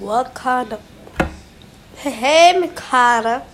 What kind of? Hey, Mikada.